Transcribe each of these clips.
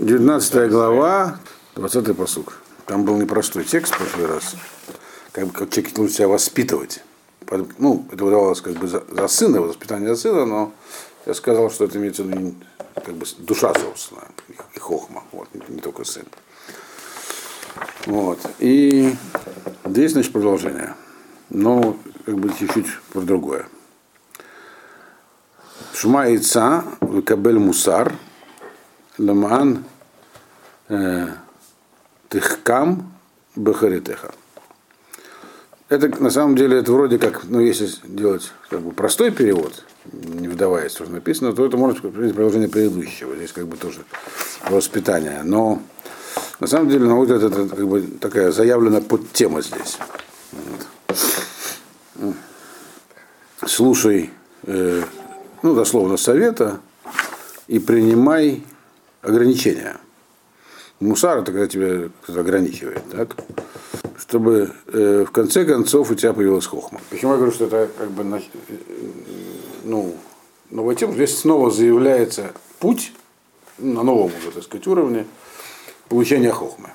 19 глава, 20 посук. Там был непростой текст в прошлый раз. Как, как человек должен себя воспитывать. Ну, это выдавалось как бы за, за сына, воспитание сына, но я сказал, что это имеется в виду как бы душа, собственно, и хохма, вот, не, не только сын. Вот. И здесь, значит, продолжение. Но как бы чуть-чуть про другое. Шма яйца, кабель мусар, ламан э, тихкам бахаритеха. Это на самом деле это вроде как, ну если делать как бы простой перевод, не вдаваясь, что написано, то это может быть продолжение предыдущего. Здесь как бы тоже воспитание. Но на самом деле, вот это, это как бы такая заявлена подтема здесь. Вот. Слушай, э, ну, дословно, совета и принимай ограничения. Мусар это когда тебя ограничивает, так? Чтобы э, в конце концов у тебя появилась хохма. Почему я говорю, что это как бы на- э, ну, новая тема? Здесь снова заявляется путь на новом уже, так сказать, уровне получения хохмы.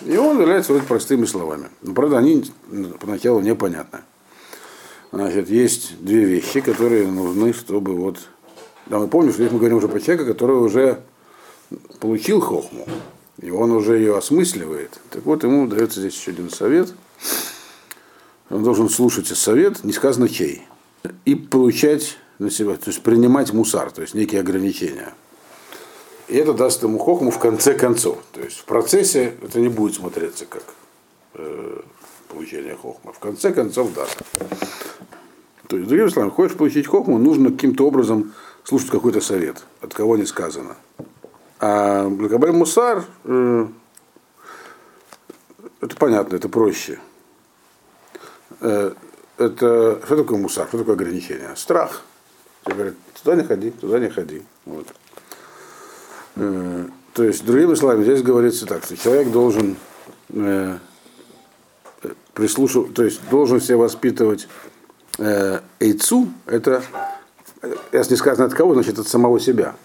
И он является вроде простыми словами. Но, правда, они поначалу непонятны. Значит, есть две вещи, которые нужны, чтобы вот... Да, мы помним, что здесь мы говорим уже про человека, который уже получил хохму, и он уже ее осмысливает. Так вот, ему дается здесь еще один совет. Он должен слушать совет, не сказано чей, и получать на себя, то есть принимать мусар, то есть некие ограничения. И это даст ему хохму в конце концов. То есть в процессе это не будет смотреться как э, получение хохмы. В конце концов даст. То есть, другими словами, хочешь получить хохму, нужно каким-то образом слушать какой-то совет, от кого не сказано. А Блакабель Мусар, э, это понятно, это проще. Э, это, что такое мусар, что такое ограничение? Страх. Тебе говорят, туда не ходи, туда не ходи. Вот. Э, то есть, другими словами, здесь говорится так, что человек должен э, то есть должен себя воспитывать эйцу, это, если не сказано от кого, значит от самого себя.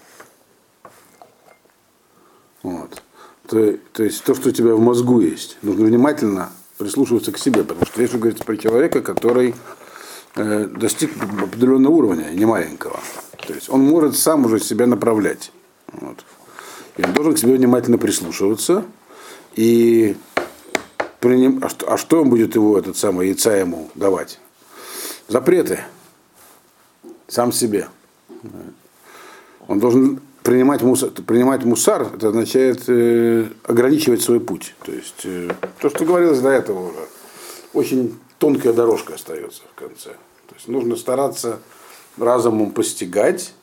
Вот. То, то есть то, что у тебя в мозгу есть, нужно внимательно прислушиваться к себе, потому что если говорится про человека, который э, достиг определенного уровня, не маленького. То есть он может сам уже себя направлять. Вот. И он должен к себе внимательно прислушиваться. И приним... а, что, а что он будет его, этот самый яйца ему давать? Запреты. Сам себе. Он должен принимать мусар, принимать мусар это означает э, ограничивать свой путь. То есть э, то, что говорилось до этого уже, очень тонкая дорожка остается в конце. То есть нужно стараться разумом постигать,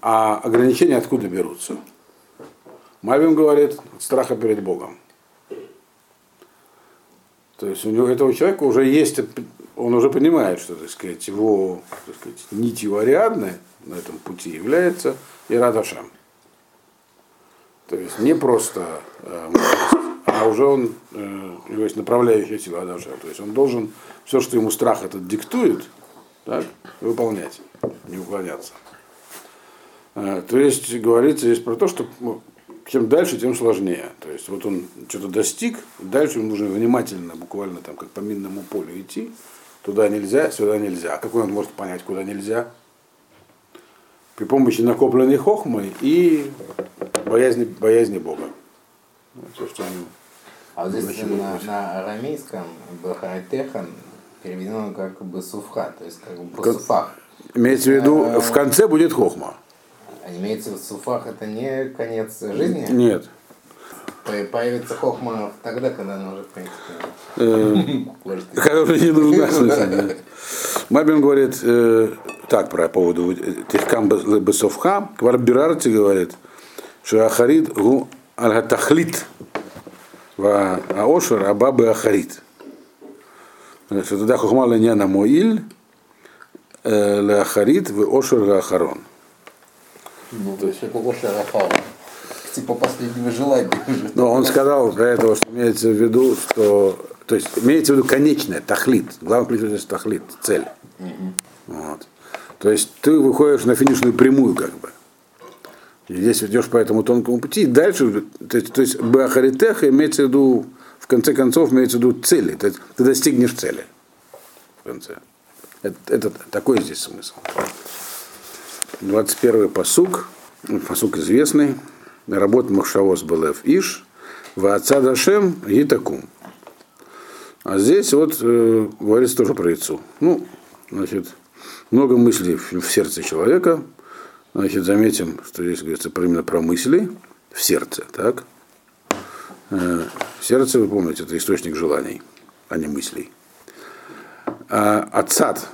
а ограничения откуда берутся? Мальвин говорит, от страха перед Богом. То есть у него этого человека уже есть, он уже понимает, что, так сказать, его так сказать, нитью Ариадны на этом пути является Ирадашам. То есть не просто, э, а уже он, э, у него есть направляющая сила Адашам. То есть он должен все, что ему страх этот диктует, так, выполнять, не уклоняться. Э, То есть говорится здесь про то, что ну, чем дальше, тем сложнее. То есть вот он что-то достиг, дальше ему нужно внимательно, буквально там как по минному полю идти. Туда нельзя, сюда нельзя. А какой он может понять, куда нельзя? При помощи накопленной хохмы и боязни, боязни Бога. Вот всё, что он- А вот здесь на, на арамейском Бахайтехан переведено как бы суфха, то есть как бы по суфах. Имеется в виду, в конце будет хохма. А имеется в суфах это не конец жизни? Нет. По- Появится хохма тогда, когда она уже в принципе Э, Когда уже не нужна, в смысле, да. Мабин говорит э, так про поводу Тихкам Бесовха, Кварбирарти говорит, что Ахарид гу аль-Хатахлит ва Аошер Абабы Ахарид. Что тогда Хухма Леняна Моиль Леахарид в Ошер Ахарон. Ну, то есть это Оша Рафал. Типа последнего желания. Но он сказал до этого, что имеется в виду, что то есть имеется в виду конечное, тахлит. Главное ключ здесь тахлит, цель. Вот. То есть ты выходишь на финишную прямую, как бы. И здесь идешь по этому тонкому пути, и дальше, то есть, то есть Бахаритеха имеется в виду, в конце концов, имеется в виду цели. То есть ты достигнешь цели в конце. Это, это такой здесь смысл. 21 посук, посук известный. Работа Махшавос Белев Иш, Ваатса Дашем Гитакум. А здесь вот э, говорится тоже про яйцо. Ну, значит, много мыслей в, в сердце человека. Значит, заметим, что здесь говорится про, именно про мысли в сердце, так? Э, сердце, вы помните, это источник желаний, а не мыслей. А отцад.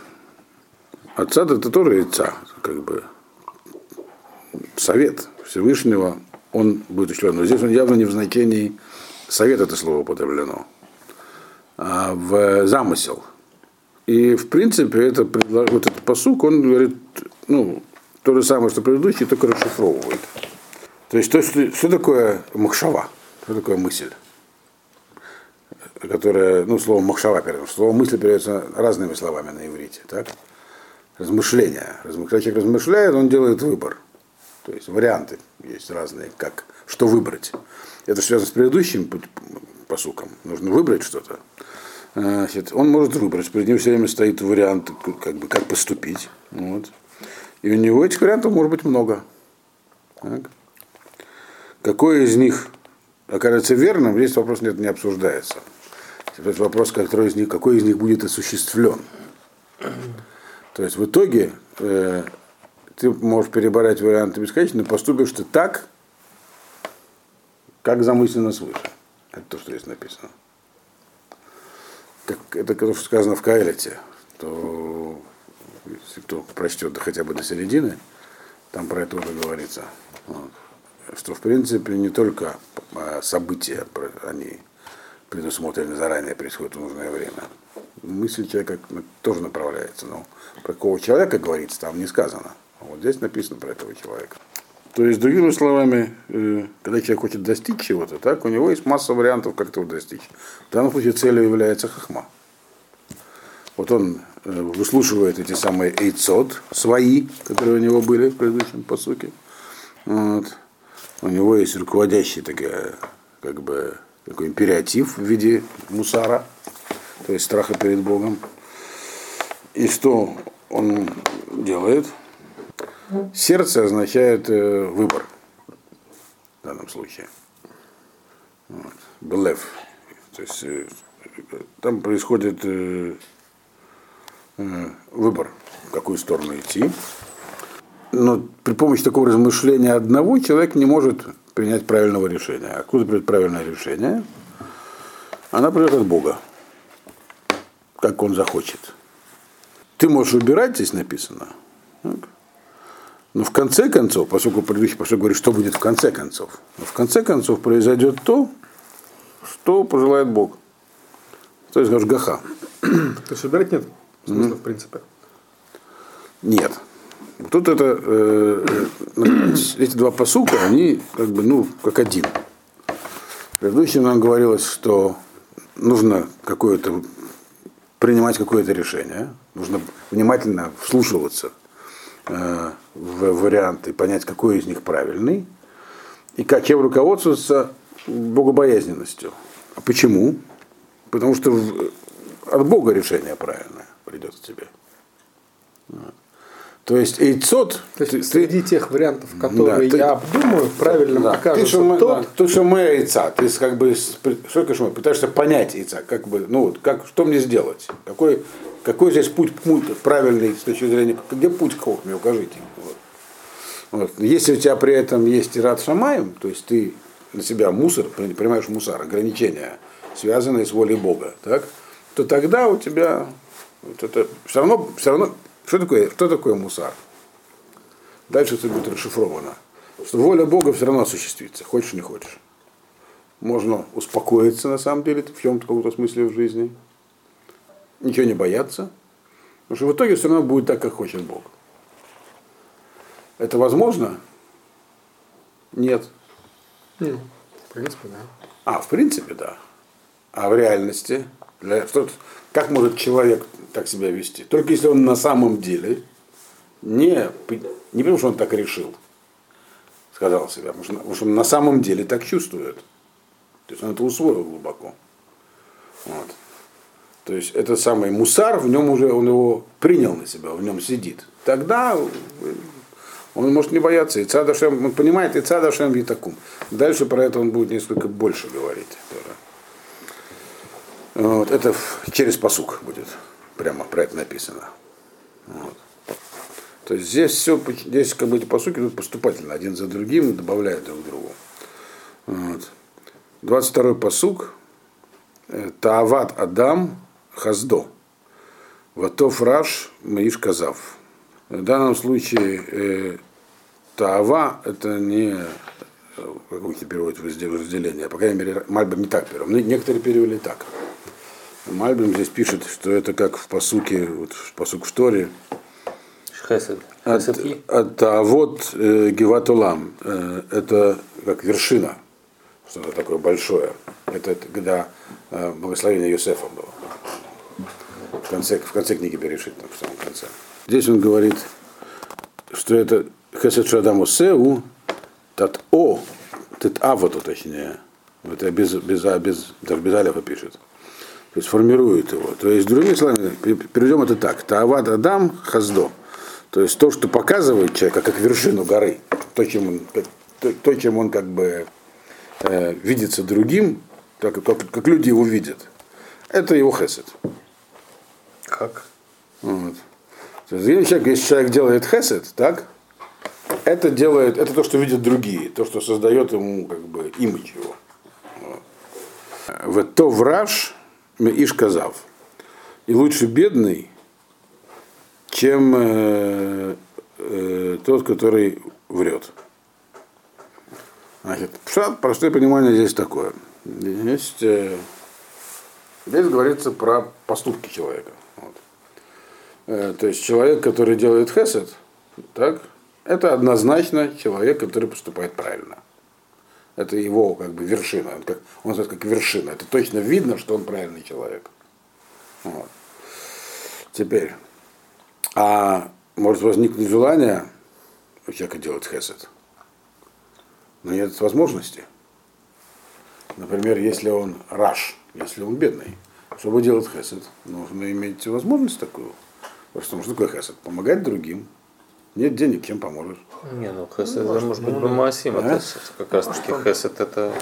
Отцад это тоже яйца, как бы совет Всевышнего, он будет учтен. Но здесь он явно не в значении совет это слово употреблено, а в замысел. И в принципе это, вот этот посук, он говорит, ну, то же самое, что предыдущий, только расшифровывает. То есть, то, что, что такое махшава? Что такое мысль? Которая, ну, слово махшава, слово мысль переводится разными словами на иврите, так? Размышления. Когда человек размышляет, он делает выбор. То есть варианты есть разные, как, что выбрать. Это связано с предыдущим посуком. Нужно выбрать что-то. Значит, он может выбрать. Перед ним все время стоит вариант, как, бы, как поступить. Вот. И у него этих вариантов может быть много. Так. Какой из них окажется верным, здесь вопрос нет, не обсуждается. Теперь вопрос, который из них, какой из них будет осуществлен. То есть в итоге э, ты можешь перебирать варианты бесконечно, но поступишь ты так, как замысленно свыше. Это то, что здесь написано. Как, это то, что сказано в Каэлите, то если кто прочтет да хотя бы до середины, там про это уже говорится. Вот. Что в принципе не только а, события, они предусмотрены заранее, происходят в нужное время. Мысль человека тоже направляется, но про какого человека говорится, там не сказано. Вот здесь написано про этого человека. То есть, другими словами, э, когда человек хочет достичь чего-то, так, у него есть масса вариантов, как этого достичь. В данном случае целью является хахма. Вот он э, выслушивает эти самые эйцот, свои, которые у него были в предыдущем посуке. Вот. У него есть руководящий такая, как бы, такой империатив в виде мусара, то есть страха перед Богом. И что он делает? Сердце означает э, выбор в данном случае. Вот. Белев. То есть э, там происходит э, э, выбор, в какую сторону идти. Но при помощи такого размышления одного человек не может принять правильного решения. Откуда придет правильное решение? Она придет от Бога, как он захочет. Ты можешь выбирать, здесь написано. Так. Но в конце концов, поскольку предыдущий пошел говорит, что будет в конце концов, но в конце концов произойдет то, что пожелает Бог. То есть Гашгаха. То есть выбирать нет смысла, mm-hmm. в принципе. Нет. Тут это, э, э, эти два посука, они как бы, ну, как один. В предыдущем нам говорилось, что нужно какое-то принимать какое-то решение, нужно внимательно вслушиваться Э, варианты, понять, какой из них правильный, и как чем руководствоваться богобоязненностью. А почему? Потому что от Бога решение правильное придет тебе. То есть эйцот... То есть ты, среди тех вариантов, которые да, я ты, обдумаю, правильно да, окажется ты, тот... Да, то, что мы яйца, ты как бы, что ты пытаешься понять яйца, как бы, ну вот, как, что мне сделать, какой, какой здесь путь, путь правильный с точки зрения, где путь к Хохме, укажите. Вот. Вот. Если у тебя при этом есть рад шамаем, то есть ты на себя мусор, принимаешь мусор, ограничения, связанные с волей Бога, так, то тогда у тебя вот это все равно, все равно, что такое, что такое мусар? Дальше это будет расшифровано. Что воля Бога все равно осуществится, хочешь не хочешь. Можно успокоиться на самом деле в чем-то каком-то смысле в жизни ничего не бояться, потому что в итоге все равно будет так, как хочет Бог. Это возможно? Нет. Ну, в принципе, да. А, в принципе, да. А в реальности? Для, что, как может человек так себя вести? Только если он на самом деле не, не потому, что он так решил. сказал себя, потому что, потому что он на самом деле так чувствует. То есть он это усвоил глубоко. Вот. То есть этот самый мусар, в нем уже он его принял на себя, в нем сидит. Тогда он может не бояться. И Цадашем, он понимает, и Цадашем Витакум. Дальше про это он будет несколько больше говорить. Вот, это через посук будет. Прямо про это написано. Вот. То есть здесь все, здесь как бы эти посуки идут поступательно, один за другим, добавляют друг другу. Вот. 22-й посук. Э, Таават Адам Хаздо. Ватов Раш Маиш Казав. В данном случае э, Таава это не как вы переводите разделение, по крайней мере, Мальбим не так перевел. Некоторые перевели так. Мальбим здесь пишет, что это как в посуке, вот в посук в Торе. Хесед. От, от, а вот э, Геватулам, э, это как вершина, что-то такое большое. Это когда э, благословение Юсефа было. В конце, в конце книги Берешит, в самом конце. Здесь он говорит, что это Хесед Шадаму Сеу, тат О, тат Авату точнее. Это без, без, без, даже без Алифа пишет. То есть формирует его. То есть, другими словами, перейдем это так. Таават Адам Хаздо. То есть то, что показывает человека как вершину горы, то, чем он, то, то чем он как бы э, видится другим, так, как, как люди его видят, это его хесед. Как? Вот. То есть, человек, если человек делает хесед, так, это делает, это то, что видят другие, то, что создает ему как бы имидж его. Вот. В то враж Иш казав. И лучше бедный, чем э, э, тот, который врет. Значит, пшат, простое понимание здесь такое. Есть, э, здесь говорится про поступки человека. Вот. Э, то есть человек, который делает хесед, так, это однозначно человек, который поступает правильно. Это его как бы вершина. Он, как, он называется как вершина. Это точно видно, что он правильный человек. Вот. Теперь, а может возникнуть желание у человека делать хесед, но нет возможности. Например, если он раш, если он бедный, чтобы делать хесед, нужно иметь возможность такую. Потому что такое хесед? Помогать другим, нет денег, чем поможешь? Не, ну хесед, ну, может быть, ну, Масим, а? это как раз таки хесед это...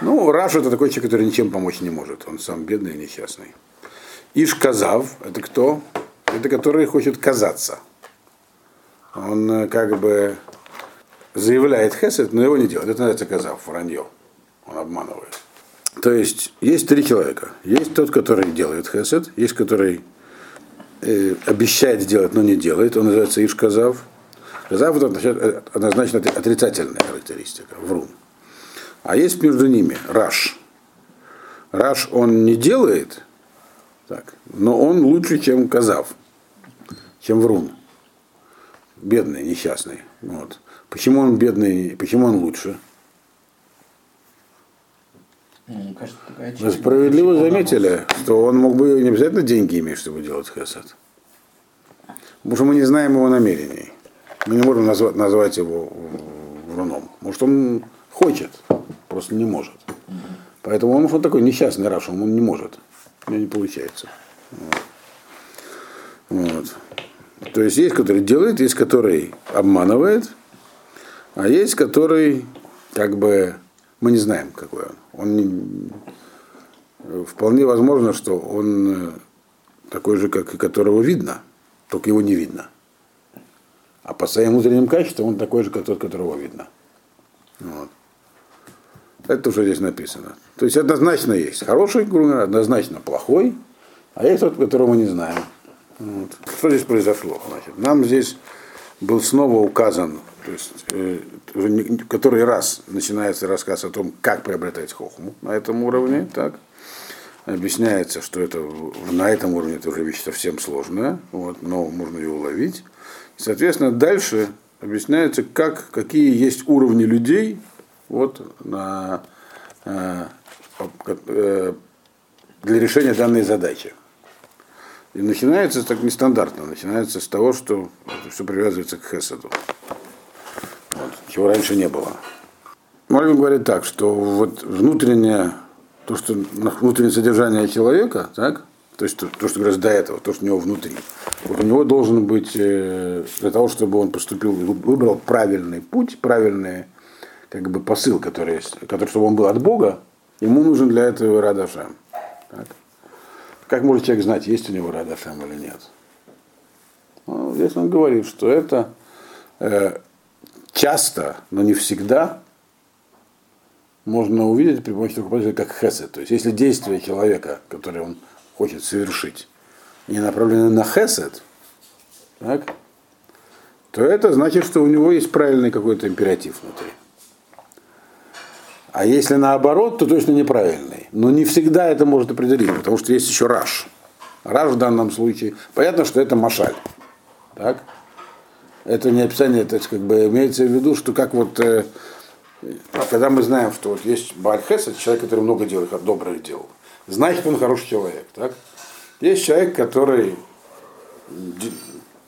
Ну, Раш это такой человек, который ничем помочь не может. Он сам бедный и несчастный. Иш Казав, это кто? Это который хочет казаться. Он э, как бы заявляет хесед, но его не делает. Это называется казав, вранье. Он обманывает. То есть есть три человека. Есть тот, который делает хесед, есть который э, обещает сделать, но не делает, он называется Ишказав. Казав это однозначно отрицательная характеристика, врун. А есть между ними Раш. Раш он не делает, так, но он лучше, чем Казав, чем врун. Бедный, несчастный. Вот. Почему он бедный, почему он лучше? Ну, Вы справедливо заметили, что он мог бы не обязательно деньги иметь, чтобы делать хесед. Потому что мы не знаем его намерений. Мы не можем назвать, назвать его вруном. Может, он хочет, просто не может. Поэтому он, он такой несчастный Раш, он не может. У него не получается. Вот. вот. То есть есть, который делает, есть, который обманывает, а есть, который как бы мы не знаем, какой он. он не, вполне возможно, что он э, такой же, как и которого видно, только его не видно. А по своим внутренним качествам он такой же, как тот, которого видно. Вот. Это уже здесь написано. То есть однозначно есть хороший грумер, однозначно плохой, а есть тот, которого мы не знаем. Вот. Что здесь произошло? Значит, нам здесь был снова указан то есть, э, который раз начинается рассказ о том, как приобретать хохму на этом уровне, так, объясняется, что это на этом уровне это уже вещь совсем сложная, вот, но можно ее уловить. И, соответственно, дальше объясняется, как, какие есть уровни людей вот, на, э, э, для решения данной задачи. И начинается так нестандартно, начинается с того, что все привязывается к Хесаду. Чего раньше не было. Мальбим говорит так, что вот внутреннее, то, что внутреннее содержание человека, так, то есть то, то, что говорится до этого, то, что у него внутри. Вот у него должен быть, э, для того, чтобы он поступил, выбрал правильный путь, правильный как бы посыл, который есть, который, чтобы он был от Бога, ему нужен для этого Радашем. Как может человек знать, есть у него Радашем или нет? Ну, здесь он говорит, что это э, часто, но не всегда можно увидеть при помощи такого понятия, как хесед. То есть, если действие человека, которое он хочет совершить, не направлено на хесед, так, то это значит, что у него есть правильный какой-то императив внутри. А если наоборот, то точно неправильный. Но не всегда это может определить, потому что есть еще раш. Раш в данном случае. Понятно, что это машаль. Так? Это не описание, это как бы имеется в виду, что как вот э, когда мы знаем, что вот есть Бальхес, это человек, который много делает, добрых дел, значит он хороший человек. Так? Есть человек, который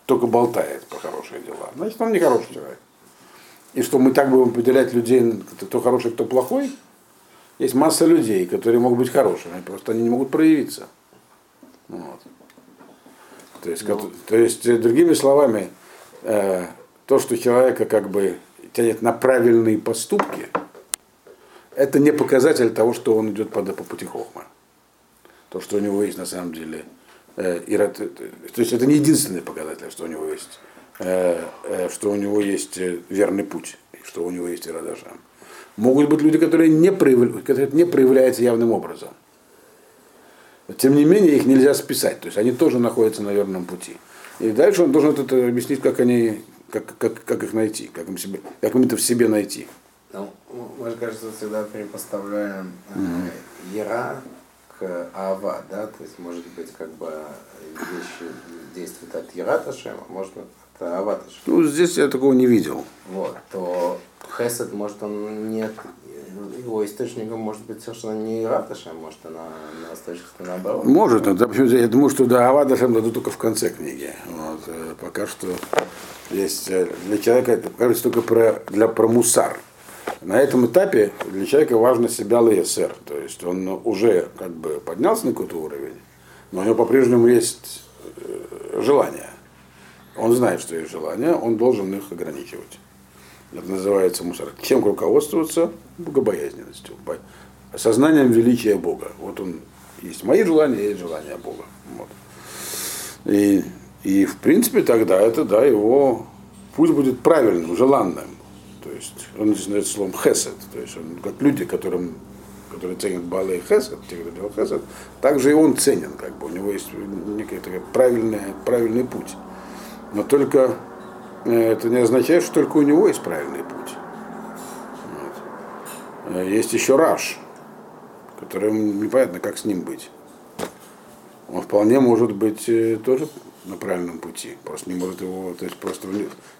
только болтает по хорошие дела, значит он не хороший человек. И что мы так будем определять людей, кто хороший, кто плохой, есть масса людей, которые могут быть хорошими, просто они не могут проявиться. Вот. То есть, ну, то есть, другими словами, э, то, что человека как бы тянет на правильные поступки, это не показатель того, что он идет по, по пути Хохма. То, что у него есть на самом деле. Э, и, то есть это не единственный показатель, что у него есть, э, э, что у него есть э, верный путь, что у него есть Ирадашам. Могут быть люди, которые не, проявля, которые не проявляются явным образом. Тем не менее, их нельзя списать. То есть они тоже находятся на верном пути. И дальше он должен это объяснить, как они, как, как, как их найти, как им, себе, как им это в себе найти. Ну, мы, кажется, всегда перепоставляем mm-hmm. Яра к Ава, да, то есть может быть как бы вещи действуют от Ярата Шема, может от Авата Шема. Ну, здесь я такого не видел. Вот, то Хесед, может, он нет его источником может быть совершенно не Раташем, может она на наоборот. Может, но да, я думаю, что да, Авадашем дадут только в конце книги. Вот, э, пока что есть э, для человека это кажется только про, для про мусар. На этом этапе для человека важно себя ЛСР, то есть он уже как бы поднялся на какой-то уровень, но у него по-прежнему есть э, желание. Он знает, что есть желание, он должен их ограничивать. Это называется мусор. Чем руководствоваться? Богобоязненностью. Осознанием величия Бога. Вот он есть мои желания, есть желания Бога. Вот. И, и в принципе тогда это, да, его пусть будет правильным, желанным. То есть он называется словом хесед, то есть он как люди, которым, которые ценят Бала и хесед, те, кто делал хесед, также и он ценен, как бы, у него есть некий такой правильный, правильный путь. Но только это не означает, что только у него есть правильный путь. Вот. Э, есть еще Раш, который непонятно, как с ним быть. Он вполне может быть э, тоже на правильном пути. Просто не может его, то есть просто,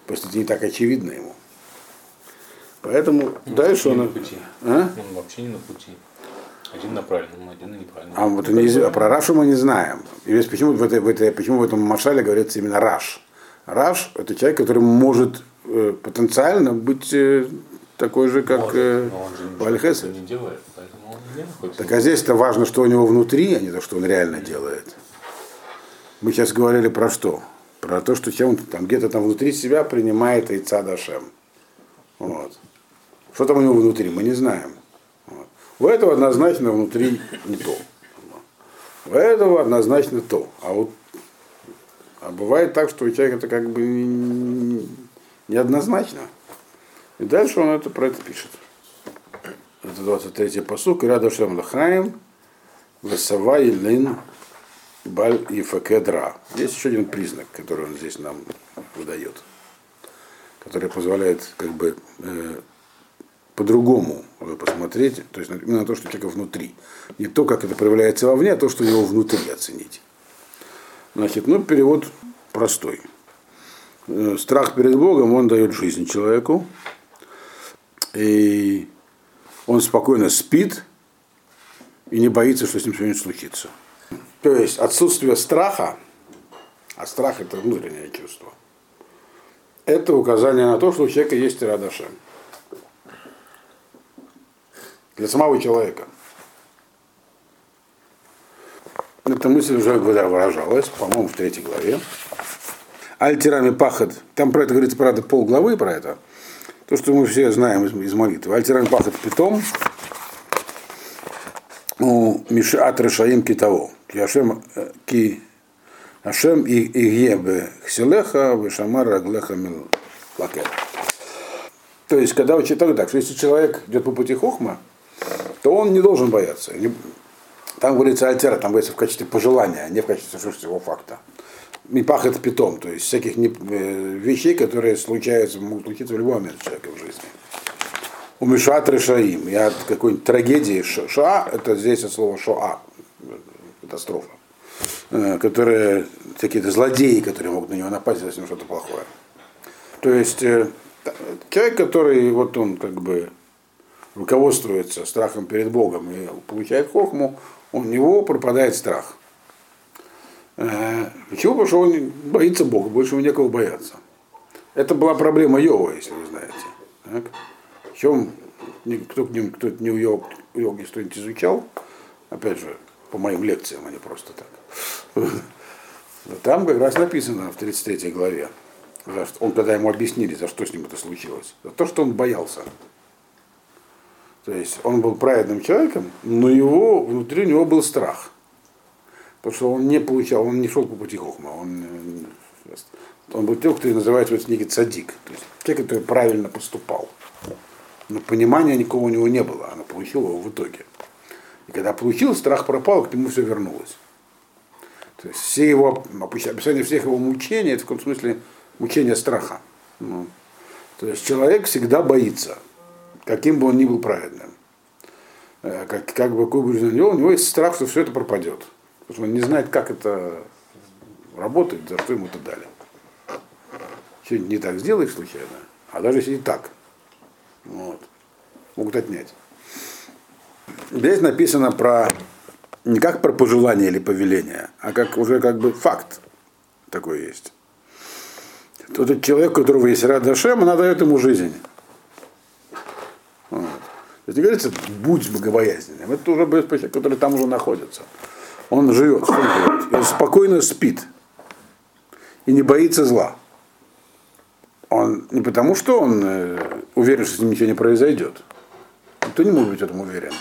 просто это не так очевидно ему. Поэтому он дальше он. Пути. А? Он вообще не на пути. Один на правильном, один на неправильном. А, вот не, а про Рашу мы не знаем. И весь почему в, этой, в, этой, почему в этом Машале говорится именно Раш. Раш – это человек, который может э, потенциально быть э, такой же, как э, Вальхес. он. Так а здесь-то важно, что у него внутри, а не то, что он реально делает. Мы сейчас говорили про что? Про то, что чем там где-то там внутри себя принимает Айца Дашем. Вот. Что там у него внутри, мы не знаем. Вот. У этого однозначно внутри не то. У этого однозначно то. А вот а бывает так, что у человека это как бы неоднозначно. И дальше он это про это пишет. Это 23-й посук. Рядом Шем Лахаем, Весава и Лин Баль и Факедра. Есть еще один признак, который он здесь нам выдает, который позволяет как бы э, по-другому посмотреть, то есть именно то, что человека внутри. Не то, как это проявляется вовне, а то, что у него внутри оценить. Значит, ну, перевод простой. Э, страх перед Богом, он дает жизнь человеку. И он спокойно спит и не боится, что с ним что-нибудь случится. То есть отсутствие страха, а страх это внутреннее чувство, это указание на то, что у человека есть Ирадашем. Для самого человека – эта мысль уже выражалась, по-моему, в третьей главе. Альтерами пахот. Там про это говорится, правда, полглавы про это. То, что мы все знаем из, из молитвы. Альтерами пахот питом. У Мишат Решаим Китаво. Киашем Ки Ашем и Игебе Хселеха Вишамар Раглеха Мил Лакет. То есть, когда вы читали так, что если человек идет по пути Хохма, то он не должен бояться. Там говорится альтера, там говорится в качестве пожелания, а не в качестве сущего факта. Мипах это питом, то есть всяких не, э, вещей, которые случаются, могут случиться в любой момент человека в жизни. У Мишат Решаим, я от какой-нибудь трагедии, Ша, это здесь от слова Шоа, катастрофа, э, которые, какие-то злодеи, которые могут на него напасть, если что-то плохое. То есть э, человек, который вот он как бы руководствуется страхом перед Богом и получает хохму, у него пропадает страх. Почему? Потому что он боится Бога, больше ему некого бояться. Это была проблема Йова, если вы знаете. Так? В чем кто, кто не у йог, йоги что-нибудь изучал, опять же, по моим лекциям, а не просто так. Там как раз написано в 33 главе, он когда ему объяснили, за что с ним это случилось. За то, что он боялся. То есть он был праведным человеком, но его, внутри него был страх. Потому что он не получал, он не шел по пути Хохма. Он, э, он был тем, кто называется в этой книге цадик. То есть человек, который правильно поступал. Но понимания никого у него не было, она получила его в итоге. И когда получил, страх пропал, к нему все вернулось. То есть все его, описание всех его мучений, это в каком смысле мучение страха. Ну, то есть человек всегда боится каким бы он ни был праведным. Э, как, как бы какой бы ни был, у него есть страх, что все это пропадет. Потому что он не знает, как это работает, за что ему это дали. Что-нибудь не так сделаешь случайно, а даже если и так, вот, могут отнять. Здесь написано про не как про пожелание или повеление, а как уже как бы факт такой есть. Тот человек, у которого есть рада Шем, она дает ему жизнь. Есть не говорится, будь богобоязненным. Это уже человек, который там уже находится. Он живет, он делает? Он спокойно спит и не боится зла. Он не потому, что он э, уверен, что с ним ничего не произойдет. Никто не может быть в этом уверен.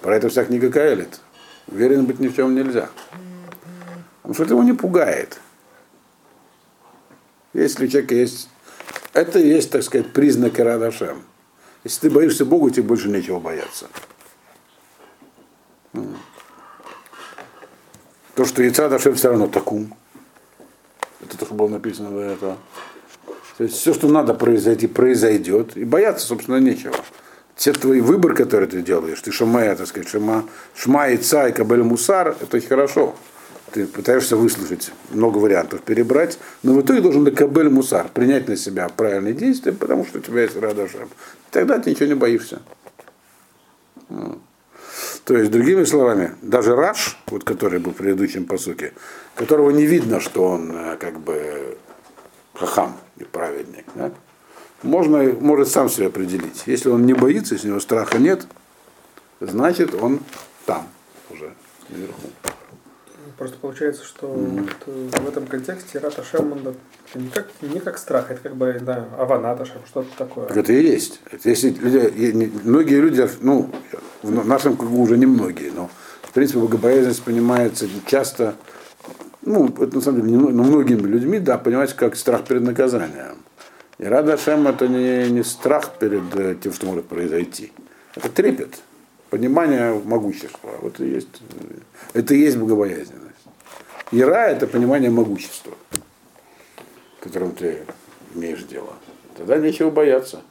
Про это вся книга Каэлит. Уверен быть ни в чем нельзя. Потому что это его не пугает. Если у человека есть... Это и есть, так сказать, признак Ирадашем. Если ты боишься Бога, тебе больше нечего бояться. То, что яйца Дашем все равно такум. Это то, что было написано до этого. То есть все, что надо произойти, произойдет. И бояться, собственно, нечего. Все твои выбор, который ты делаешь, ты шамая, так сказать, шама, шма и цай, кабель мусар, это хорошо ты пытаешься выслушать много вариантов, перебрать, но в итоге должен кабель мусар, принять на себя правильные действия, потому что у тебя есть радашем. Тогда ты ничего не боишься. То есть, другими словами, даже Раш, вот который был в предыдущем посуке, которого не видно, что он э, как бы хахам и праведник, да? можно, может сам себя определить. Если он не боится, если у него страха нет, значит он там уже наверху. Просто получается, что mm. вот в этом контексте Рата Шемманда не как, не как страх, это как бы, да, Аваната Шем, что-то такое. Это и есть. Это если люди, многие люди, ну, в нашем кругу уже не многие, но в принципе богобоязненность понимается часто, ну, это на самом деле, но многими людьми, да, понимается как страх перед наказанием. И Рада Шем это не, не страх перед э, тем, что может произойти. Это трепет, понимание могущества. Вот и есть, это и есть богобоязненность. Ира – это понимание могущества, которым ты имеешь дело. Тогда нечего бояться.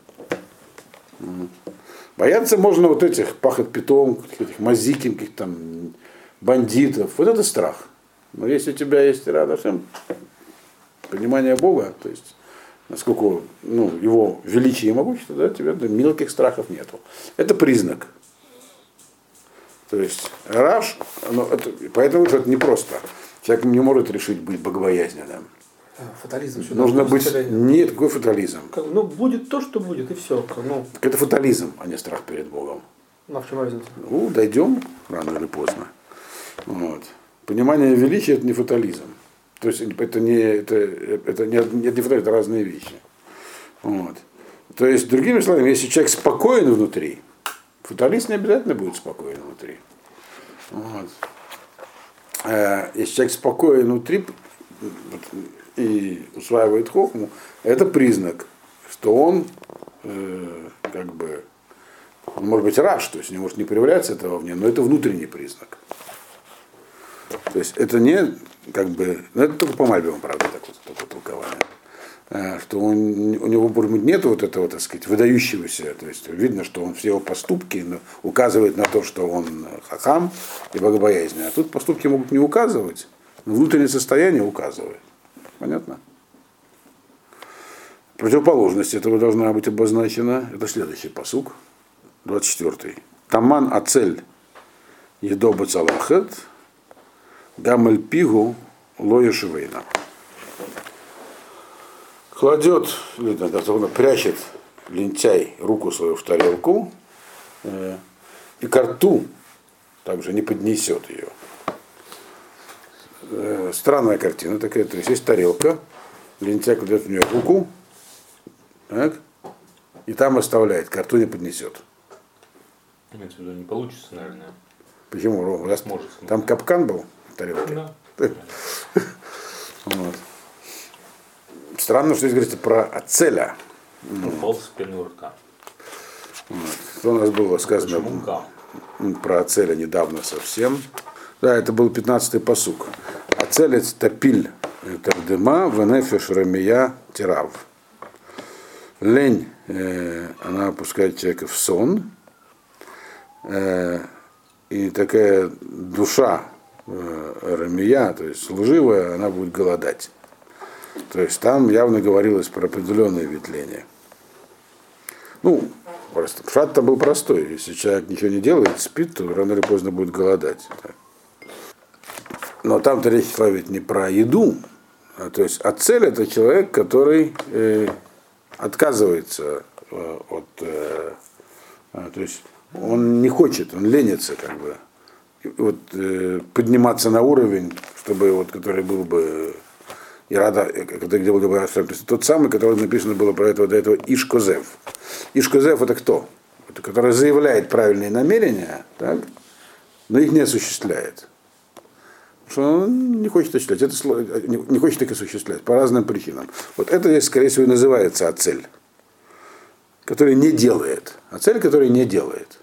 Бояться можно вот этих пахот питом, этих мазикин, каких там бандитов. Вот это страх. Но если у тебя есть радошем, понимание Бога, то есть насколько ну, его величие и могущество, да, тебе да, мелких страхов нету. Это признак. То есть Раш, ну, это, поэтому это не просто. Человек не может решить быть богобоязненным. А, фатализм сюда. Нужно быть. Нет, какой фатализм? Как, ну, будет то, что будет, и все. Ну. Так это фатализм, а не страх перед Богом. Ну, в чем разница? Ну, дойдем рано или поздно. Вот. Понимание величия это не фатализм. То есть это не, это, это не, не, не фатализм, это разные вещи. Вот. То есть, другими словами, если человек спокоен внутри, фаталист не обязательно будет спокоен внутри. Вот. Э, Если человек спокоен внутри и усваивает хохму, это признак, что он э, как бы он может быть рад, то есть не может не проявляться этого вовне, но это внутренний признак. То есть это не как бы, ну это только по Мальбиму, правда, так вот, такое толкование. Э, Что он, у него, может быть, нет вот этого, так сказать, выдающегося. То есть видно, что он все его поступки ну, указывает на то, что он хахам и богобоязненный. А тут поступки могут не указывать, но внутреннее состояние указывает. Понятно? Противоположность этого должна быть обозначена. Это следующий посук, 24. Таман ацель едоба цалахет, гамель пигу лоя шивейна. Кладет, или дословно прячет лентяй руку свою в тарелку э, и ко рту также не поднесет ее. Э, странная картина такая, то есть есть тарелка, лентяй кладет в нее руку, так, и там оставляет, ко рту не поднесет. Имеется в виду, не получится, наверное. Почему? Нас Сможет. Там капкан был в тарелке. Да. Вот. Странно, что здесь говорится про ацеля. Упал с. Что у нас было сказано про Ацеля недавно совсем. Да, это был 15-й посук. Ацелец топиль тердема венефеш рамия тирав. Лень, э, она опускает человека в сон. Э, и такая душа э, рамия, то есть служивая, она будет голодать. То есть там явно говорилось про определенное ветвление. Ну, просто пшат-то был простой. Если человек ничего не делает, спит, то рано или поздно будет голодать. Но там-то речь шла ведь не про еду, а, то есть, а цель это человек, который э, отказывается э, от, э, а, то есть он не хочет, он ленится как бы, вот э, подниматься на уровень, чтобы вот, который был бы и рада, который где был есть тот самый, который написано было про этого до этого Ишкозев. Ишкозев это кто? Это который заявляет правильные намерения, так? но их не осуществляет. Потому что он не хочет осуществлять, это сло- не не хочет их осуществлять по разным причинам. Вот это скорее всего, и называется ацель, который не делает. Ацель, который не делает.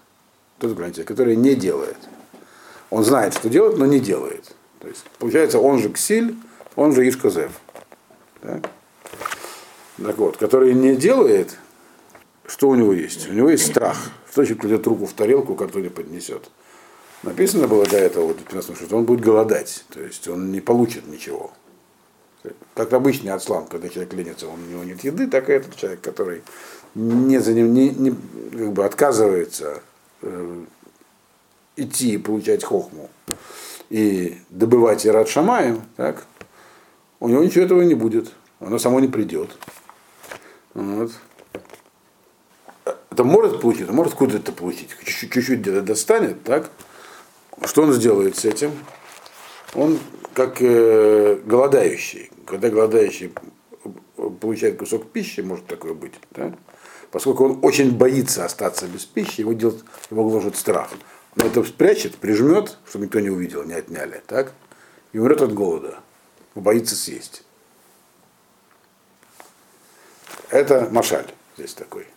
Тут граница, который не делает. Он знает, что делать, но не делает. То есть, получается, он же ксиль, он же Ишкозев. Так? так вот, который не делает, что у него есть? У него есть страх. Что значит кладет руку в тарелку, которую не поднесет? Написано было до этого, вот, в 15 что он будет голодать, то есть он не получит ничего. Как обычный отслан, когда человек ленится, у него нет еды, так и этот человек, который не, за ним, не, не, как бы отказывается э, идти и получать хохму и добывать Ират Шамаем, так, у него ничего этого не будет. Оно само не придет. Вот. Это может получить, а может куда то получить. Чуть-чуть где-то достанет, так? Что он сделает с этим? Он как э, голодающий. Когда голодающий получает кусок пищи, может такое быть, да? поскольку он очень боится остаться без пищи, его, делает, его гложет страх. Он это спрячет, прижмет, чтобы никто не увидел, не отняли, так? И умрет от голода. Боится съесть. Это машаль здесь такой.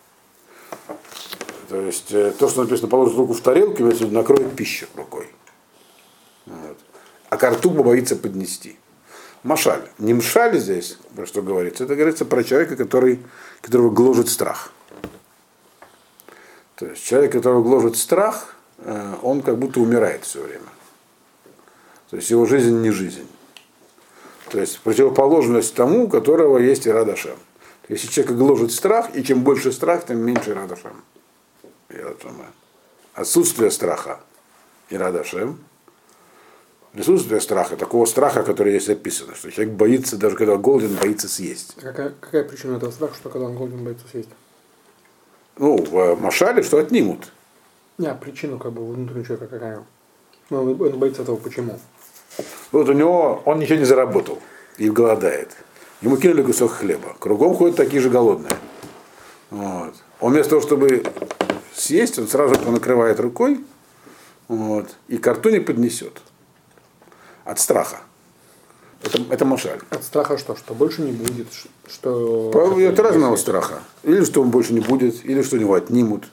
То есть э, то, что написано, положит руку в тарелку, виду, накроет пищу рукой. Вот. А ко рту боится поднести. Машаль. Не мшаль здесь, про что говорится, это говорится про человека, который, которого гложет страх. То есть человек, которого гложет страх, э, он как будто умирает все время. То есть его жизнь не жизнь. То есть противоположность тому, у которого есть Ирадашем. Если человека гложет страх, и чем больше страх, тем меньше Ирадашем. Отсутствие страха Ирадашем. Присутствие страха, такого страха, который здесь описано, что человек боится, даже когда голоден, боится съесть. Какая, какая причина этого страха, что когда он голоден боится съесть? Ну, в Машале, что отнимут. Не, а причину как бы внутреннего человека какая? Ну, он, он боится этого почему? Вот у него, он ничего не заработал и голодает. Ему кинули кусок хлеба. Кругом ходят такие же голодные. Вот. Он вместо того, чтобы съесть, он сразу его накрывает рукой вот, и ко рту не поднесет. От страха. Это, это машаль. От страха что? Что больше не будет? Что... По- Это разного страха. Или что он больше не будет, или что у него отнимут.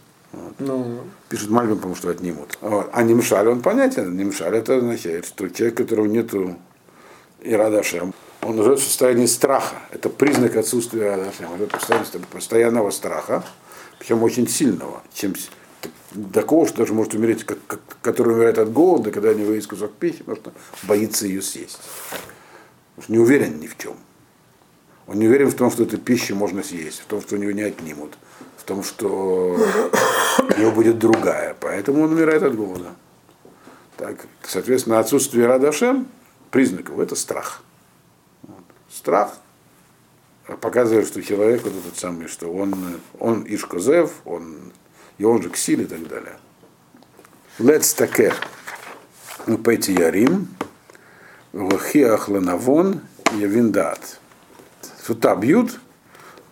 Ну, Пишет Мальбин, потому что отнимут. Вот. А Нимшаль, он понятен. Нимшаль это означает, что человек, у которого нету Ирадашем, он живет в состоянии страха. Это признак отсутствия Ирадашем. В состоянии постоянного страха, причем очень сильного. Чем такого, что даже может умереть, как, как- который умирает от голода, когда не выйдет кусок пищи, потому что боится ее съесть. Потому что не уверен ни в чем. Он не уверен в том, что эту пищу можно съесть, в том, что у него не отнимут, в том, что у него будет другая. Поэтому он умирает от голода. Так, соответственно, отсутствие Радашем признаков это страх. Вот. Страх показывает, что человек вот этот самый, что он, он Ишкозев, он, и он же Ксиль и так далее. Лец такер. Ну, пойти ярим. Лохиах ленавон явиндат. Сута бьют,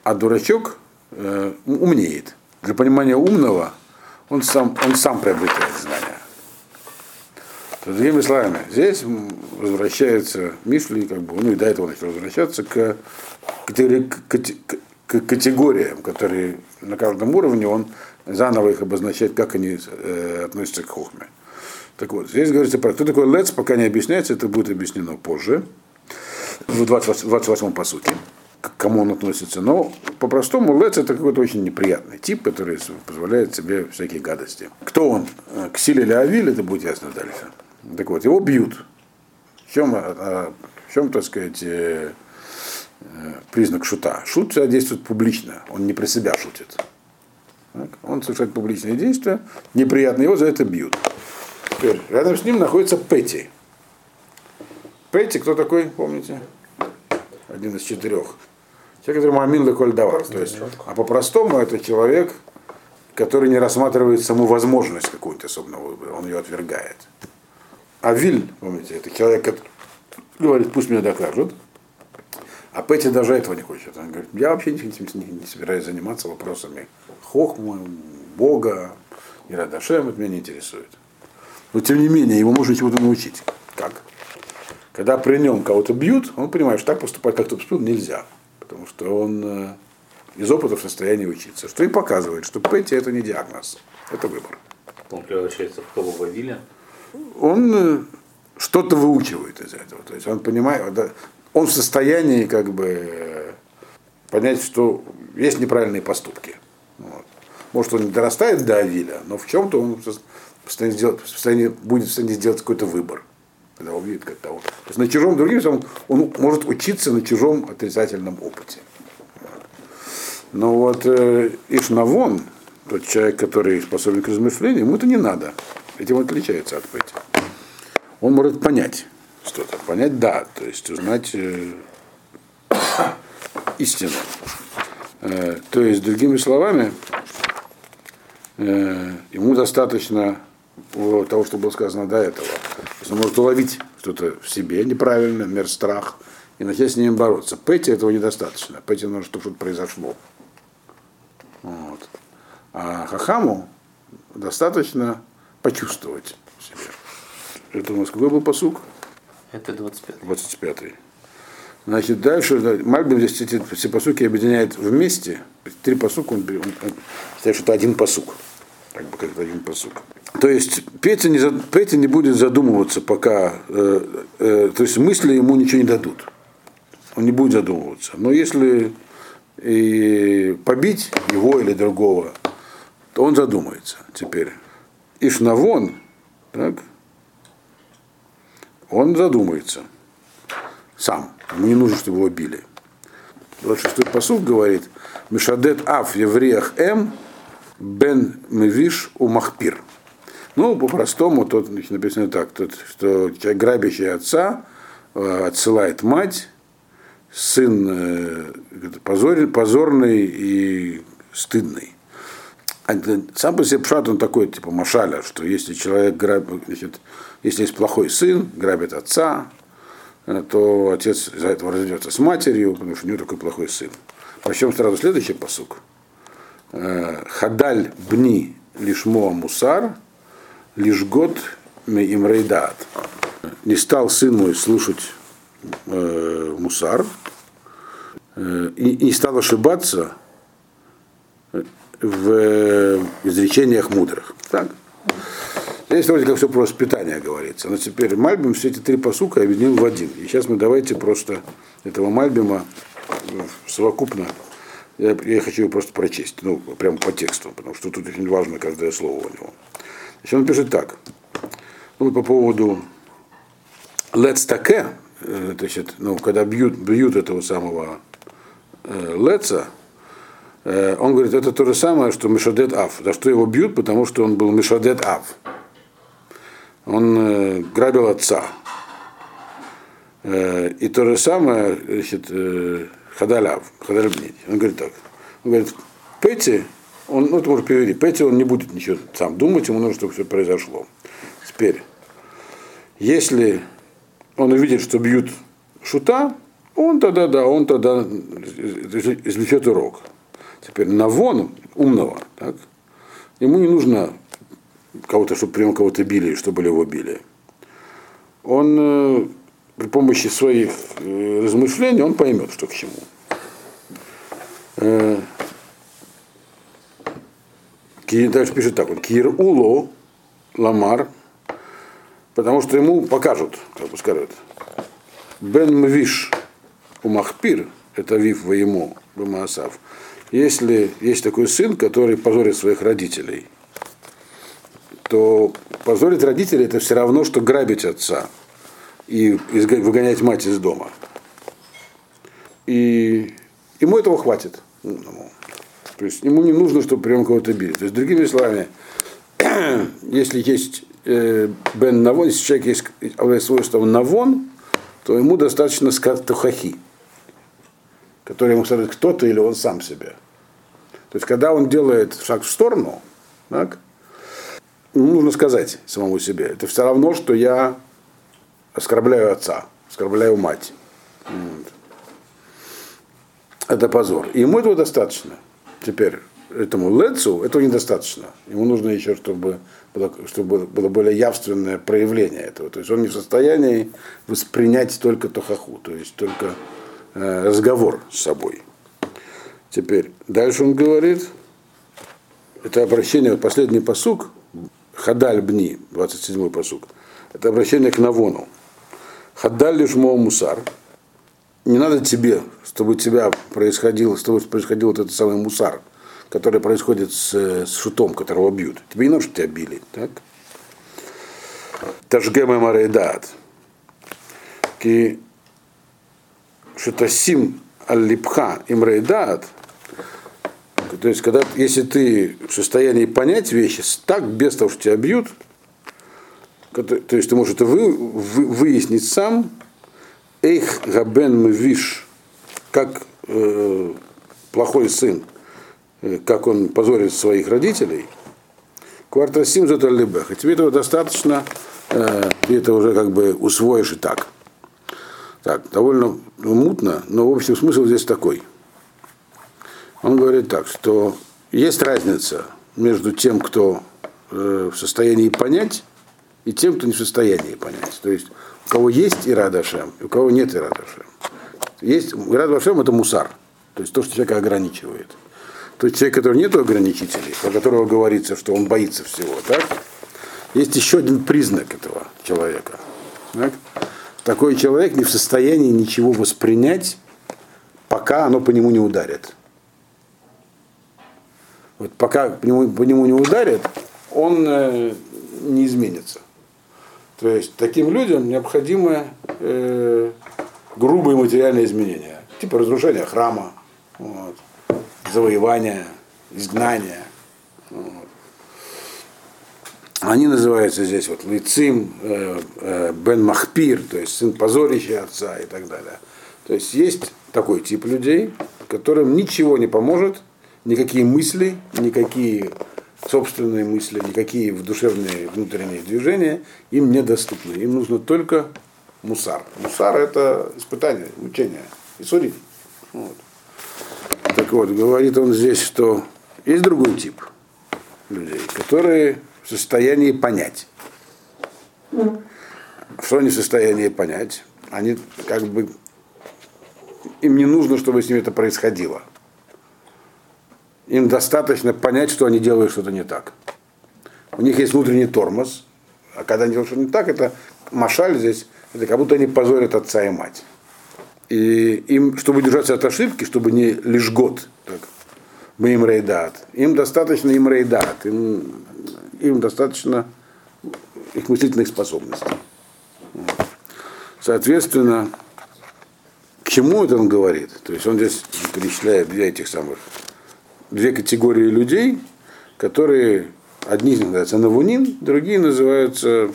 а дурачок э, умнеет. Для понимания умного он сам, он сам приобретает знания. То, другими словами, здесь возвращается Мишли, как бы, ну и до этого начал возвращаться к, категори- к, кате- к категориям, которые на каждом уровне он заново их обозначает, как они э, относятся к хохме. Так вот, здесь говорится про кто такой лец, пока не объясняется, это будет объяснено позже, в 28, 28 посуке, к кому он относится. Но по-простому лец это какой-то очень неприятный тип, который позволяет себе всякие гадости. Кто он? Э, Ксиль или Авиль, это будет ясно дальше. Так вот, его бьют. В чем, в чем так сказать, э, э, признак шута? Шут всегда действует публично, он не про себя шутит. Он совершает публичные действия, неприятно, его за это бьют. Теперь, рядом с ним находится Петти. Петти, кто такой, помните? Один из четырех. Человек, который мамин леколь давар. То есть, а по-простому это человек, который не рассматривает саму возможность какую-нибудь особенного выбора, он ее отвергает. А Виль, помните, это человек, который говорит, пусть мне докажут. А Петти даже этого не хочет. Он говорит, я вообще не, не- не собираюсь заниматься вопросами Хохмы, Бога, Ирадашем, это меня не интересует. Но тем не менее, его можно чему-то научить. Как? Когда при нем кого-то бьют, он понимает, что так поступать, как тут поступил, нельзя. Потому что он э, из опыта в состоянии учиться. Что и показывает, что Петти это не диагноз, это выбор. Он превращается в кого Вавиля. он э, что-то выучивает из этого. То есть он понимает, он в состоянии как бы э, понять, что есть неправильные поступки. Вот. Может, он не дорастает до Авиля, но в чем-то он в состоянии сделать- в состоянии, будет в состоянии сделать какой-то выбор. Когда увидит как того. То есть на чужом другим он, он может учиться на чужом отрицательном опыте. Но вот э, Ишнавон, тот человек, который способен к размышлению, ему это не надо. Этим он отличается от Пэти. Он может понять что-то. Понять да, то есть узнать э, истину. Э, то есть, другими словами, э, ему достаточно того, что было сказано до этого. То есть он может уловить что-то в себе неправильно, мер страх, и начать с ним бороться. Пэти этого недостаточно. Пэти нужно, чтобы что-то произошло. Вот. А Хахаму достаточно почувствовать в себе. Это у нас какой был посук? Это 25 25 Значит, дальше да, Мальбим здесь эти все посуки объединяет вместе. Три посука, он, он, он считает, что это один посук. Как бы как один посук. То есть Петя не, Петя не будет задумываться, пока, э, э, то есть мысли ему ничего не дадут. Он не будет задумываться. Но если и побить его или другого, то он задумается теперь. Ишнавон, так, он задумается сам. Ему не нужно, чтобы его били. 26-й посуд говорит, Мишадет Аф евреях М Бен Мевиш у Махпир. Ну, по-простому, тут написано так, тут, что грабящий отца, э, отсылает мать, сын э, позор- позорный и стыдный. а, сам по себе пшат, он такой, типа машаля, что если человек грабит, значит, если есть плохой сын, грабит отца, э, то отец из-за этого разведется с матерью, потому что у него такой плохой сын. Причем сразу следующий посук. Э, Хадаль бни лишмо мусар, лишь год им рейдат. Не стал сын мой слушать э, мусар э, и, не стал ошибаться в изречениях мудрых. Так? Здесь вроде как все про воспитание говорится. Но теперь Мальбим все эти три посука объединил в один. И сейчас мы давайте просто этого Мальбима совокупно я, я хочу его просто прочесть, ну, прямо по тексту, потому что тут очень важно каждое слово у него. Значит, он пишет так. Ну, по поводу Let's таке, значит, ну, когда бьют, бьют этого самого э, Леца, э, он говорит, это то же самое, что Мишадет Ав. За что его бьют? Потому что он был Мишадет Ав. Он э, грабил отца. Э, и то же самое, значит, э, Хадаляв, Хадальбнить. Он говорит так. Он говорит, Петти, он, ну это может перевести, Петти он не будет ничего сам думать, ему нужно, чтобы все произошло. Теперь, если он увидит, что бьют шута, он тогда, да, он тогда извлечет урок. Теперь Навон, умного, так, ему не нужно кого-то, чтобы прямо кого-то били, чтобы его били. Он э, при помощи своих э, размышлений он поймет, что к чему. Э, дальше пишет так, вот, Кир Уло Ламар, потому что ему покажут, как бы скажут, Бен Мвиш Умахпир, это Вив Воему Бамаасав, если есть такой сын, который позорит своих родителей, то позорить родителей это все равно, что грабить отца и выгонять мать из дома. И ему этого хватит. То есть ему не нужно, чтобы прям кого-то били. То есть, другими словами, если есть э, бен навон, если человек есть свойством навон, то ему достаточно сказать тухахи, который ему скажет кто-то или он сам себе. То есть, когда он делает шаг в сторону, так, ему нужно сказать самому себе, это все равно, что я оскорбляю отца, оскорбляю мать. Это позор. И ему этого достаточно. Теперь этому Лецу этого недостаточно. Ему нужно еще, чтобы было, чтобы было более явственное проявление этого. То есть он не в состоянии воспринять только тохаху, то есть только э, разговор с собой. Теперь дальше он говорит, это обращение, последний посук, Хадаль Бни, 27-й посук, это обращение к Навону. Хаддаль лишь мусар. Не надо тебе, чтобы у тебя происходил, чтобы происходил вот этот самый мусар, который происходит с, с шутом, которого бьют. Тебе не нужно, чтобы тебя били. Так? Тажгема марейдат. Ки шутасим аль-липха имрейдат. То есть, когда, если ты в состоянии понять вещи так, без того, что тебя бьют, то есть ты можешь это вы, вы, выяснить сам, Эйх Габен Мвиш, как э, плохой сын, э, как он позорит своих родителей, Квартасим за Талибеха. Тебе этого достаточно, э, ты это уже как бы усвоишь и так. Так, довольно мутно, но в общем смысл здесь такой. Он говорит так, что есть разница между тем, кто э, в состоянии понять, и тем, кто не в состоянии понять. То есть у кого есть Ирада Шем, и у кого нет Ирада Шем. Есть Ирада Шем это мусар, то есть то, что человека ограничивает. То есть человек, который нет ограничителей, про которого говорится, что он боится всего, так? Есть еще один признак этого человека. Так? Такой человек не в состоянии ничего воспринять, пока оно по нему не ударит. Вот пока по нему, по нему не ударит, он э, не изменится. То есть таким людям необходимы э, грубые материальные изменения, типа разрушения храма, вот, завоевания, изгнания. Вот. Они называются здесь вот лицим, э, э, бен махпир, то есть сын позорища отца и так далее. То есть есть такой тип людей, которым ничего не поможет, никакие мысли, никакие собственные мысли, никакие душевные внутренние движения им недоступны. Им нужно только мусар. Мусар это испытание, учение, и судить. Вот. Так вот, говорит он здесь, что есть другой тип людей, которые в состоянии понять. Что они в состоянии понять? Они как бы им не нужно, чтобы с ними это происходило. Им достаточно понять, что они делают что-то не так. У них есть внутренний тормоз, а когда они делают что-то не так, это машаль здесь, это как будто они позорят отца и мать. И им, чтобы держаться от ошибки, чтобы не лишь год, так, мы им рейдат, им достаточно им рейдат, им, им достаточно их мыслительных способностей. Соответственно, к чему это он говорит? То есть он здесь перечисляет две этих самых, две категории людей, которые, одни называются навунин, другие называются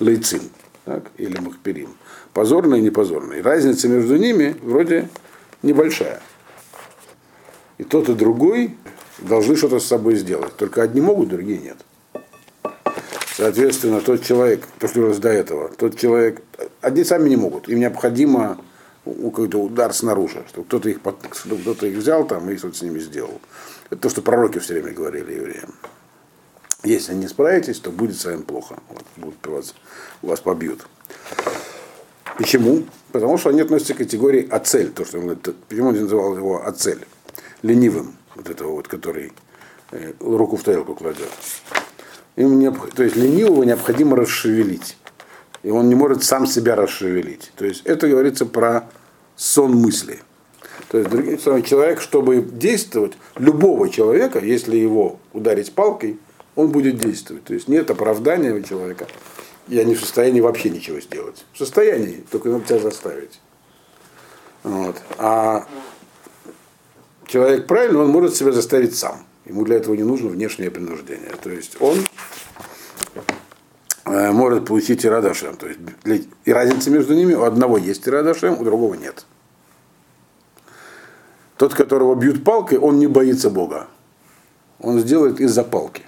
лейцин, так, или махперим. Позорные и непозорные. Разница между ними вроде небольшая. И тот, и другой должны что-то с собой сделать. Только одни могут, другие нет. Соответственно, тот человек, то, что раз до этого, тот человек, одни сами не могут. Им необходимо какой-то удар снаружи, чтобы кто-то их, кто-то их взял там и что-то с ними сделал. Это то, что пророки все время говорили евреям. Если не справитесь, то будет с вами плохо. Вот, будут вас, вас побьют. Почему? Потому что они относятся к категории ацель. То, что он говорит, почему он называл его ацель? Ленивым, вот этого вот, который э, руку в тарелку кладет. Им необх... То есть ленивого необходимо расшевелить. И он не может сам себя расшевелить. То есть это говорится про сон мысли. То есть, другим словом, человек, чтобы действовать, любого человека, если его ударить палкой, он будет действовать. То есть нет оправдания у человека. Я не в состоянии вообще ничего сделать. В состоянии, только надо тебя заставить. Вот. А человек правильно, он может себя заставить сам. Ему для этого не нужно внешнее принуждение. То есть он может получить ирадашем. То есть и разница между ними, у одного есть ирадашем, у другого нет. Тот, которого бьют палкой, он не боится Бога. Он сделает из-за палки.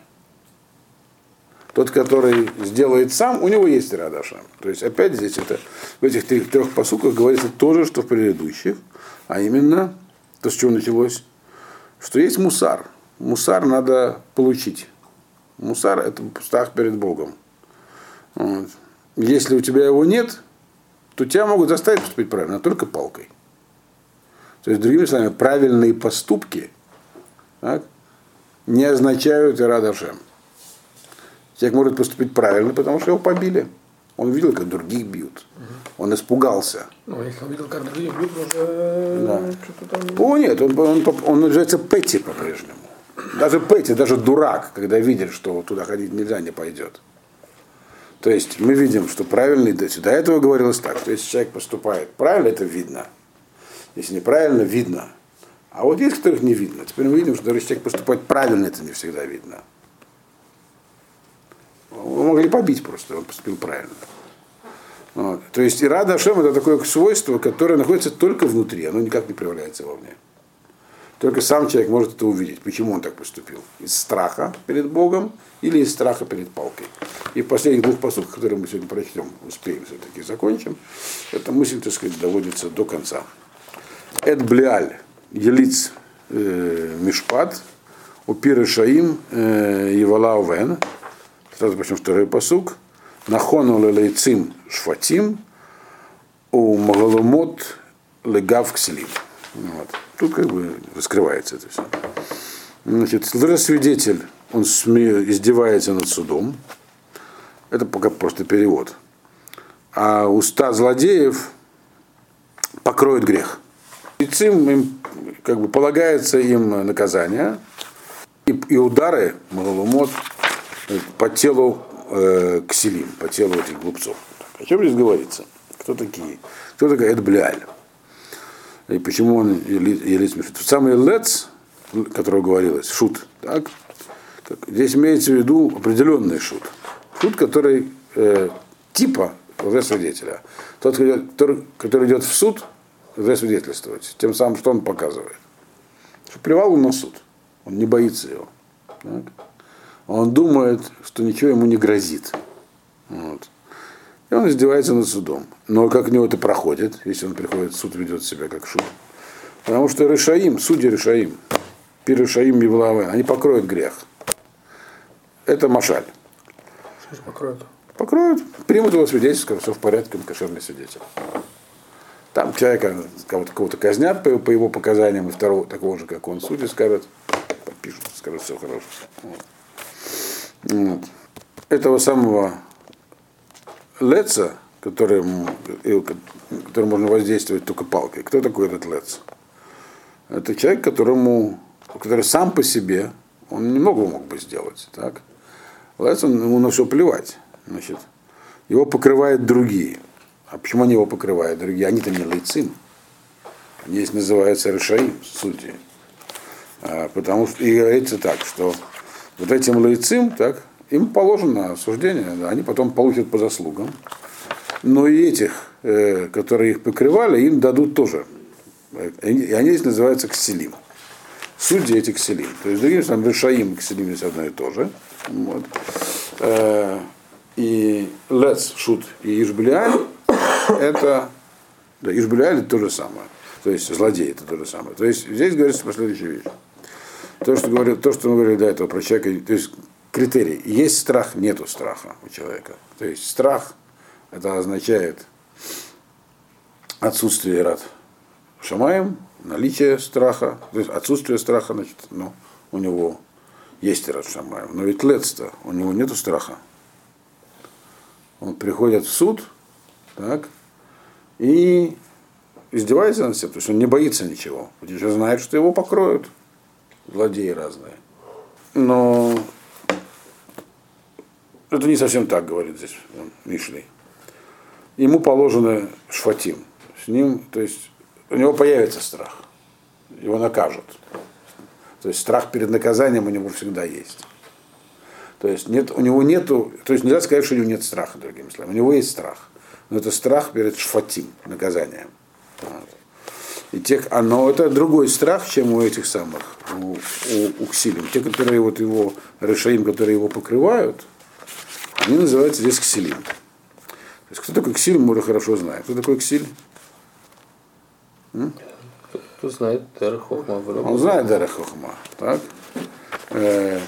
Тот, который сделает сам, у него есть ирадашем. То есть опять здесь это в этих трех, трех посуках говорится то же, что в предыдущих, а именно то, с чего началось, что есть мусар – Мусар надо получить. Мусар это страх перед Богом. Вот. Если у тебя его нет, то тебя могут заставить поступить правильно, только палкой. То есть, другими словами, правильные поступки так, не означают Ирадашем. Человек может поступить правильно, потому что его побили. Он видел, как других бьют. Он испугался. Ну, если он видел, как других бьют, уже Да. что-то там... О, нет, он, он, он называется Петти по-прежнему. Даже Петти, даже дурак, когда видит, что туда ходить нельзя, не пойдет. То есть мы видим, что правильный, до до этого говорилось так, что если человек поступает правильно, это видно. Если неправильно, видно. А вот есть, которых не видно. Теперь мы видим, что даже если человек поступает правильно, это не всегда видно. Его могли побить просто, он поступил правильно. Вот. То есть Ирада Ашем это такое свойство, которое находится только внутри, оно никак не проявляется вовне. Только сам человек может это увидеть, почему он так поступил. Из страха перед Богом или из страха перед палкой. И в последних двух посылках, которые мы сегодня прочтем, успеем все-таки закончим, эта мысль, так сказать, доводится до конца. Эд Блиаль, Елиц э, Мишпат, Упиры Шаим, э, Евала Овен, сразу почнем второй посук, Нахону Лелейцим Шфатим, У Магалумот Легав Кселим. Вот. Тут как бы раскрывается это все. Значит, лжесвидетель, он сме... издевается над судом. Это пока просто перевод. А уста злодеев покроют грех. Лицим им как бы полагается им наказание и, и удары малолумот по телу э, кселим, по телу этих глупцов. О чем здесь говорится? Кто такие? Кто такая Эдбляль? И почему он еле смешит? Самый лец, которого говорилось, шут, так? Здесь имеется в виду определенный шут. Шут, который э, типа лжесвидетеля. Тот, который, который идет в суд, лжесвидетельствовать. Тем самым, что он показывает. Что плевал он на суд. Он не боится его. Так? Он думает, что ничего ему не грозит. Вот. И он издевается над судом. Но как у него это проходит, если он приходит суд, ведет себя как шут? Потому что Решаим, судьи Решаим, Пиришаим Евлавы, они покроют грех. Это Машаль. Что же покроют? Покроют, примут его свидетельство, все в порядке, он кошерный свидетель. Там человека кого-то, кого-то казнят по, по его показаниям, и второго такого же, как он, судьи скажут, подпишут, скажут, все хорошо. Вот. Вот. Этого самого Леца, которым, которым можно воздействовать только палкой. Кто такой этот Лец? Это человек, которому, который сам по себе, он немного мог бы сделать. Так? Лец, он, ему на все плевать. Значит, его покрывают другие. А почему они его покрывают другие? Они-то не лейцин. Они здесь называются решаим, судьи. А, потому что, и говорится так, что вот этим лейцим, так, им положено осуждение, да, они потом получат по заслугам. Но и этих, э, которые их покрывали, им дадут тоже. И они здесь называются кселим. Судьи эти кселим. То есть, другим словом, решаим кселим здесь одно и то же. Вот. Э, и Лец, Шут и Ишблиаль это да, Ишблиаль это то же самое. То есть злодей это то же самое. То есть здесь говорится последующая вещь. То, что, говорю, то, что мы говорили до этого про человека, то есть критерий. Есть страх, нету страха у человека. То есть страх это означает отсутствие рад шамаем, наличие страха, то есть отсутствие страха, значит, ну, у него есть рад шамаем. Но ведь летство, у него нету страха. Он приходит в суд, так, и издевается над всем, то есть он не боится ничего, потому что знает, что его покроют злодеи разные. Но это не совсем так, говорит здесь Мишлей. Ему положено шфатим. С ним, то есть у него появится страх. Его накажут. То есть страх перед наказанием у него всегда есть. То есть нет, у него нету, то есть нельзя сказать, что у него нет страха, другими словами. У него есть страх. Но это страх перед шфатим, наказанием. Вот. И тех, а, но это другой страх, чем у этих самых, у, у, у Ксилим. Те, которые вот его, решаим, которые его покрывают, они называются здесь Ксилим. То есть кто такой Ксиль, мы уже хорошо знаем. Кто такой Ксиль? Кто знает Дера Хохма. Он знает Дера Хохма. Так? Э,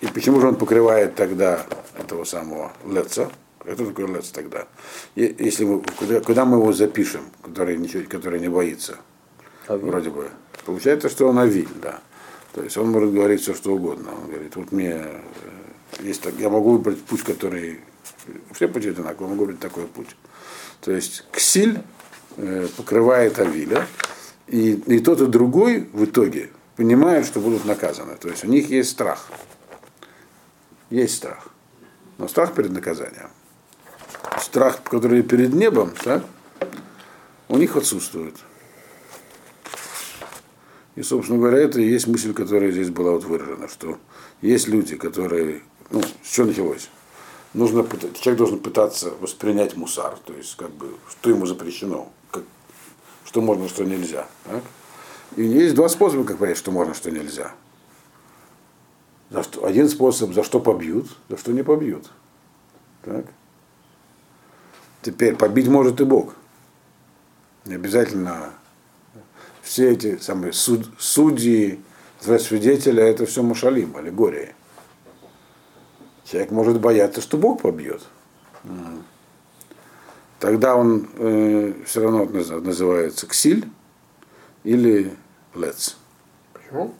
и почему же он покрывает тогда этого самого Леца? Кто такой Лец тогда? Если мы, куда, куда мы его запишем, который, ничего, который не боится? Авиль. Вроде бы. Получается, что он Авиль, да. То есть он может говорить все, что угодно. Он говорит, вот мне э, есть так, я могу выбрать путь, который все пути одинаковые, могу выбрать такой путь. То есть Ксиль э, покрывает Авиля, и, и тот, и другой в итоге понимают, что будут наказаны. То есть у них есть страх. Есть страх. Но страх перед наказанием. Страх, который перед небом, так, у них отсутствует. И, собственно говоря, это и есть мысль, которая здесь была вот выражена, что есть люди, которые, ну, с чего началось? Нужно, человек должен пытаться воспринять мусар, то есть, как бы, что ему запрещено, как, что можно, что нельзя. Так? И есть два способа, как понять, что можно, что нельзя. За что, один способ, за что побьют, за что не побьют. Так? Теперь побить может и Бог. Не обязательно все эти самые суд, судьи, свидетели, это все мушалим, аллегории. Человек может бояться, что Бог побьет. Тогда он э, все равно называется ксиль или лец. Почему?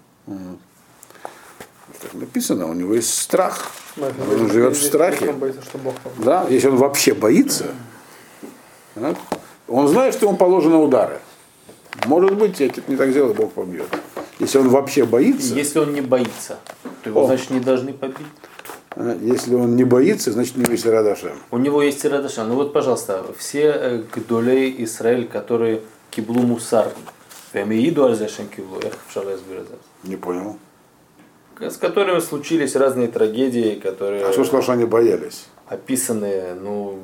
Так написано, у него есть страх. Ну, Он живет в страхе. Он боится, что Бог побьет. Да, если он вообще боится, так, он знает, что ему положено удары. Может быть, я не так сделаю, Бог побьет. Если он вообще боится, Если он не боится, то его, О. значит, не должны побить. А, если он не боится, значит у него есть Радашем. У него есть Ирадыша. Ну вот, пожалуйста, все э, Гдолей Израиль, которые киблу мусар, Вемииду альзешен киблу. Не понял. с которыми случились разные трагедии, которые А что сказал, что они боялись? описаны, ну,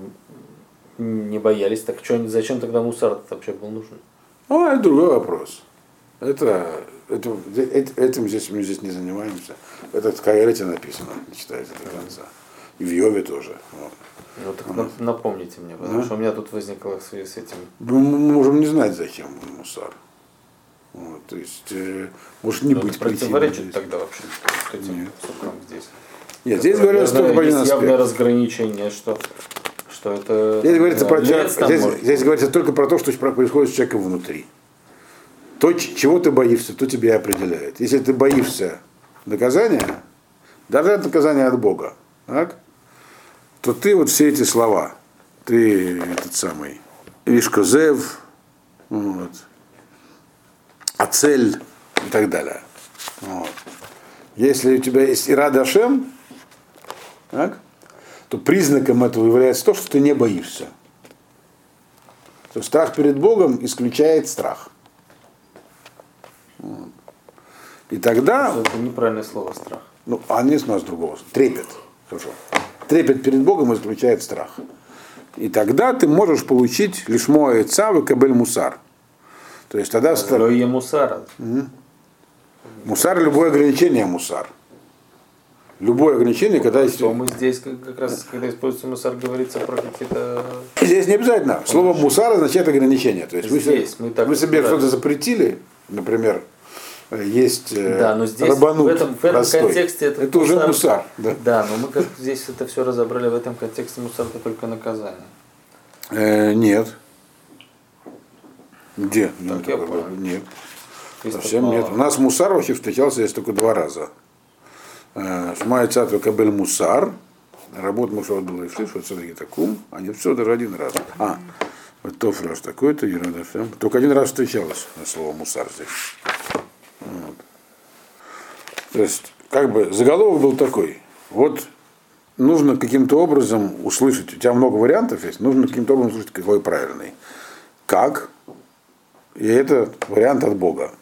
не боялись. Так что, зачем тогда мусар вообще был нужен? А, это другой вопрос. Это, это, эт- этим здесь мы здесь не занимаемся. Это в Каэрете написано, не читайте до конца. И в Йове тоже. Вот. Ну так нап- напомните мне, потому Да. что у меня тут возникло в связи с этим. Мы мы можем не знать, зачем мусар. Вот, то есть, э, может не Ну, быть причины противоречит здесь. тогда вообще с этим Нет. сукам здесь. Нет, здесь говорится только про один явное аспект. разграничение, что, что это... Здесь говорится, про здесь, здесь говорится только про то, что происходит с человеком внутри. То, чего ты боишься, то тебя и определяет. Если ты боишься наказания, даже от наказания от Бога, так, то ты вот все эти слова, ты этот самый Ишкозев, вот, Ацель и так далее. Вот. Если у тебя есть Ирада Ашем, так, то признаком этого является то, что ты не боишься. То страх перед Богом исключает страх. Вот. И тогда, Это неправильное слово страх. ну, а нет у нас другого, трепет. Хорошо. Трепет перед Богом исключает страх. И тогда ты можешь получить лишь мой цав и кабель мусар. То есть тогда ста- Лоия мусара. мусар любое ограничение мусар. Любое ограничение, когда есть... То мы здесь как, раз, когда используется мусар, говорится про какие-то... Здесь не обязательно. Слово мусар означает ограничение. То есть Здесь мы так вы себе что-то запретили, например, э, есть э, Да, но здесь рабанут в этом, в этом простой. контексте это, это уже мусар. Да. Да, но мы как здесь это все разобрали, в этом контексте мусар это только наказание. Э, нет. Где? Так, Нет, я нет. Совсем нет. У нас мусар вообще встречался здесь только два раза. Э, Шмай цатва кабель мусар. Работа Мушава была и что все-таки такум. А нет, все, даже один раз. А, вот то фраж такой-то, Ерада Фем. Только один раз встречалось на слово мусар здесь. Вот. То есть, как бы заголовок был такой. Вот нужно каким-то образом услышать, у тебя много вариантов есть, нужно каким-то образом услышать, какой правильный. Как? И это вариант от Бога.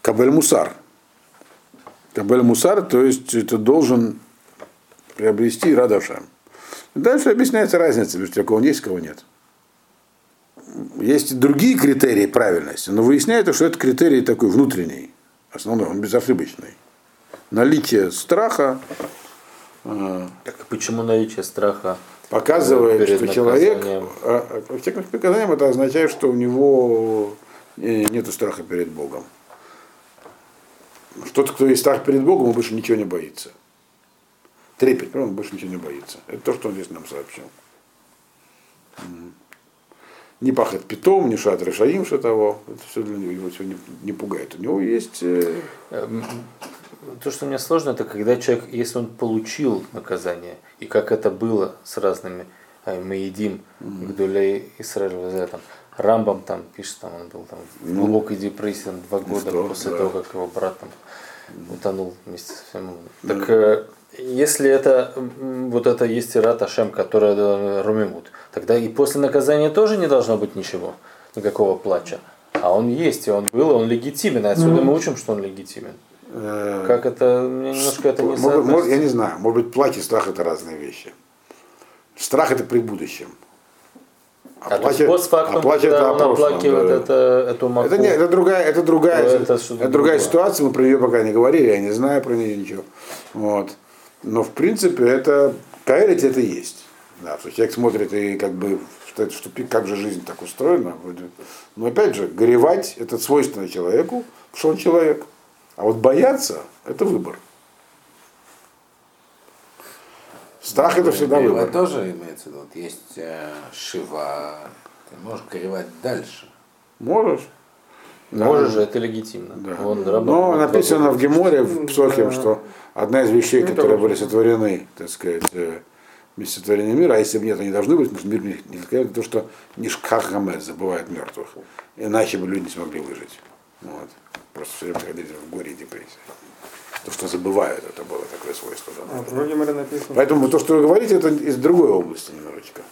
Кабель Мусар. Кабель Мусар, то есть ты должен приобрести Радашем. Дальше объясняется разница между тем, кого он есть, кого нет. Есть и другие критерии правильности, но выясняется, что это критерий такой внутренний, основной, он безошибочный. Наличие страха э, Так почему наличие страха? показывает, Перед что человек, а, всяким приказанием это означает, что у него нет страха перед Богом. Тот, кто есть страх перед Богом, он больше ничего не боится. Трепет, он больше ничего не боится. Это то, что он здесь нам сообщил. Не пахнет питом, не шат решаим, что того. Это все для него его всё не, не пугает. У него есть э, Эм, То, что мне сложно, это когда человек, если он получил наказание, и как это было с разными, а, мы едим Гдулей Исраиль там, Рамбам там пишет, там он был там в глубокой депрессии там, два года что, после да. того, как его брат там утонул вместе со всем. Так э, если это вот это есть Ират Ашем, которая э, Румимут, тогда и после наказания тоже не должно быть ничего, никакого плача. А он есть, и он был, и он легитимен. Отсюда мы учим, что он легитимен. э, Как это, мне немножко это не Может, я не знаю, может быть, плач и страх это разные вещи. Страх это при будущем. А, то есть постфактум, а плач когда это он оплакивает да. это, эту маку. Это, не, это другая, это другая, Ну, это, это другая ситуация, мы про нее пока не говорили, я не знаю про нее ничего. Вот. Но в принципе это каэрить это есть. Да, что человек смотрит и как бы это что, как же жизнь так устроена. вроде. Но опять же, горевать это свойственно человеку, потому что он человек. А вот бояться это выбор. Страх это всегда выбор. тоже имеется в виду. Вот есть э, шива, ты можешь горевать дальше. Можешь. Можешь же, это легитимно. Да. Он Но работал написано в Геморе, в Псохим, что одна из вещей, Ну, которые были сотворены, так сказать, э, вместе сотворения мира, а если бы нет, они должны быть, потому что мир не такой, то, что Нишках Гамед забывает мертвых. Иначе бы люди не смогли выжить. Вот. Просто все время ходили в горе и депрессии. То, что забывают, это было такое свойство. Да. А в Роге море написано. Поэтому то, что вы говорите, это из другой области немножечко.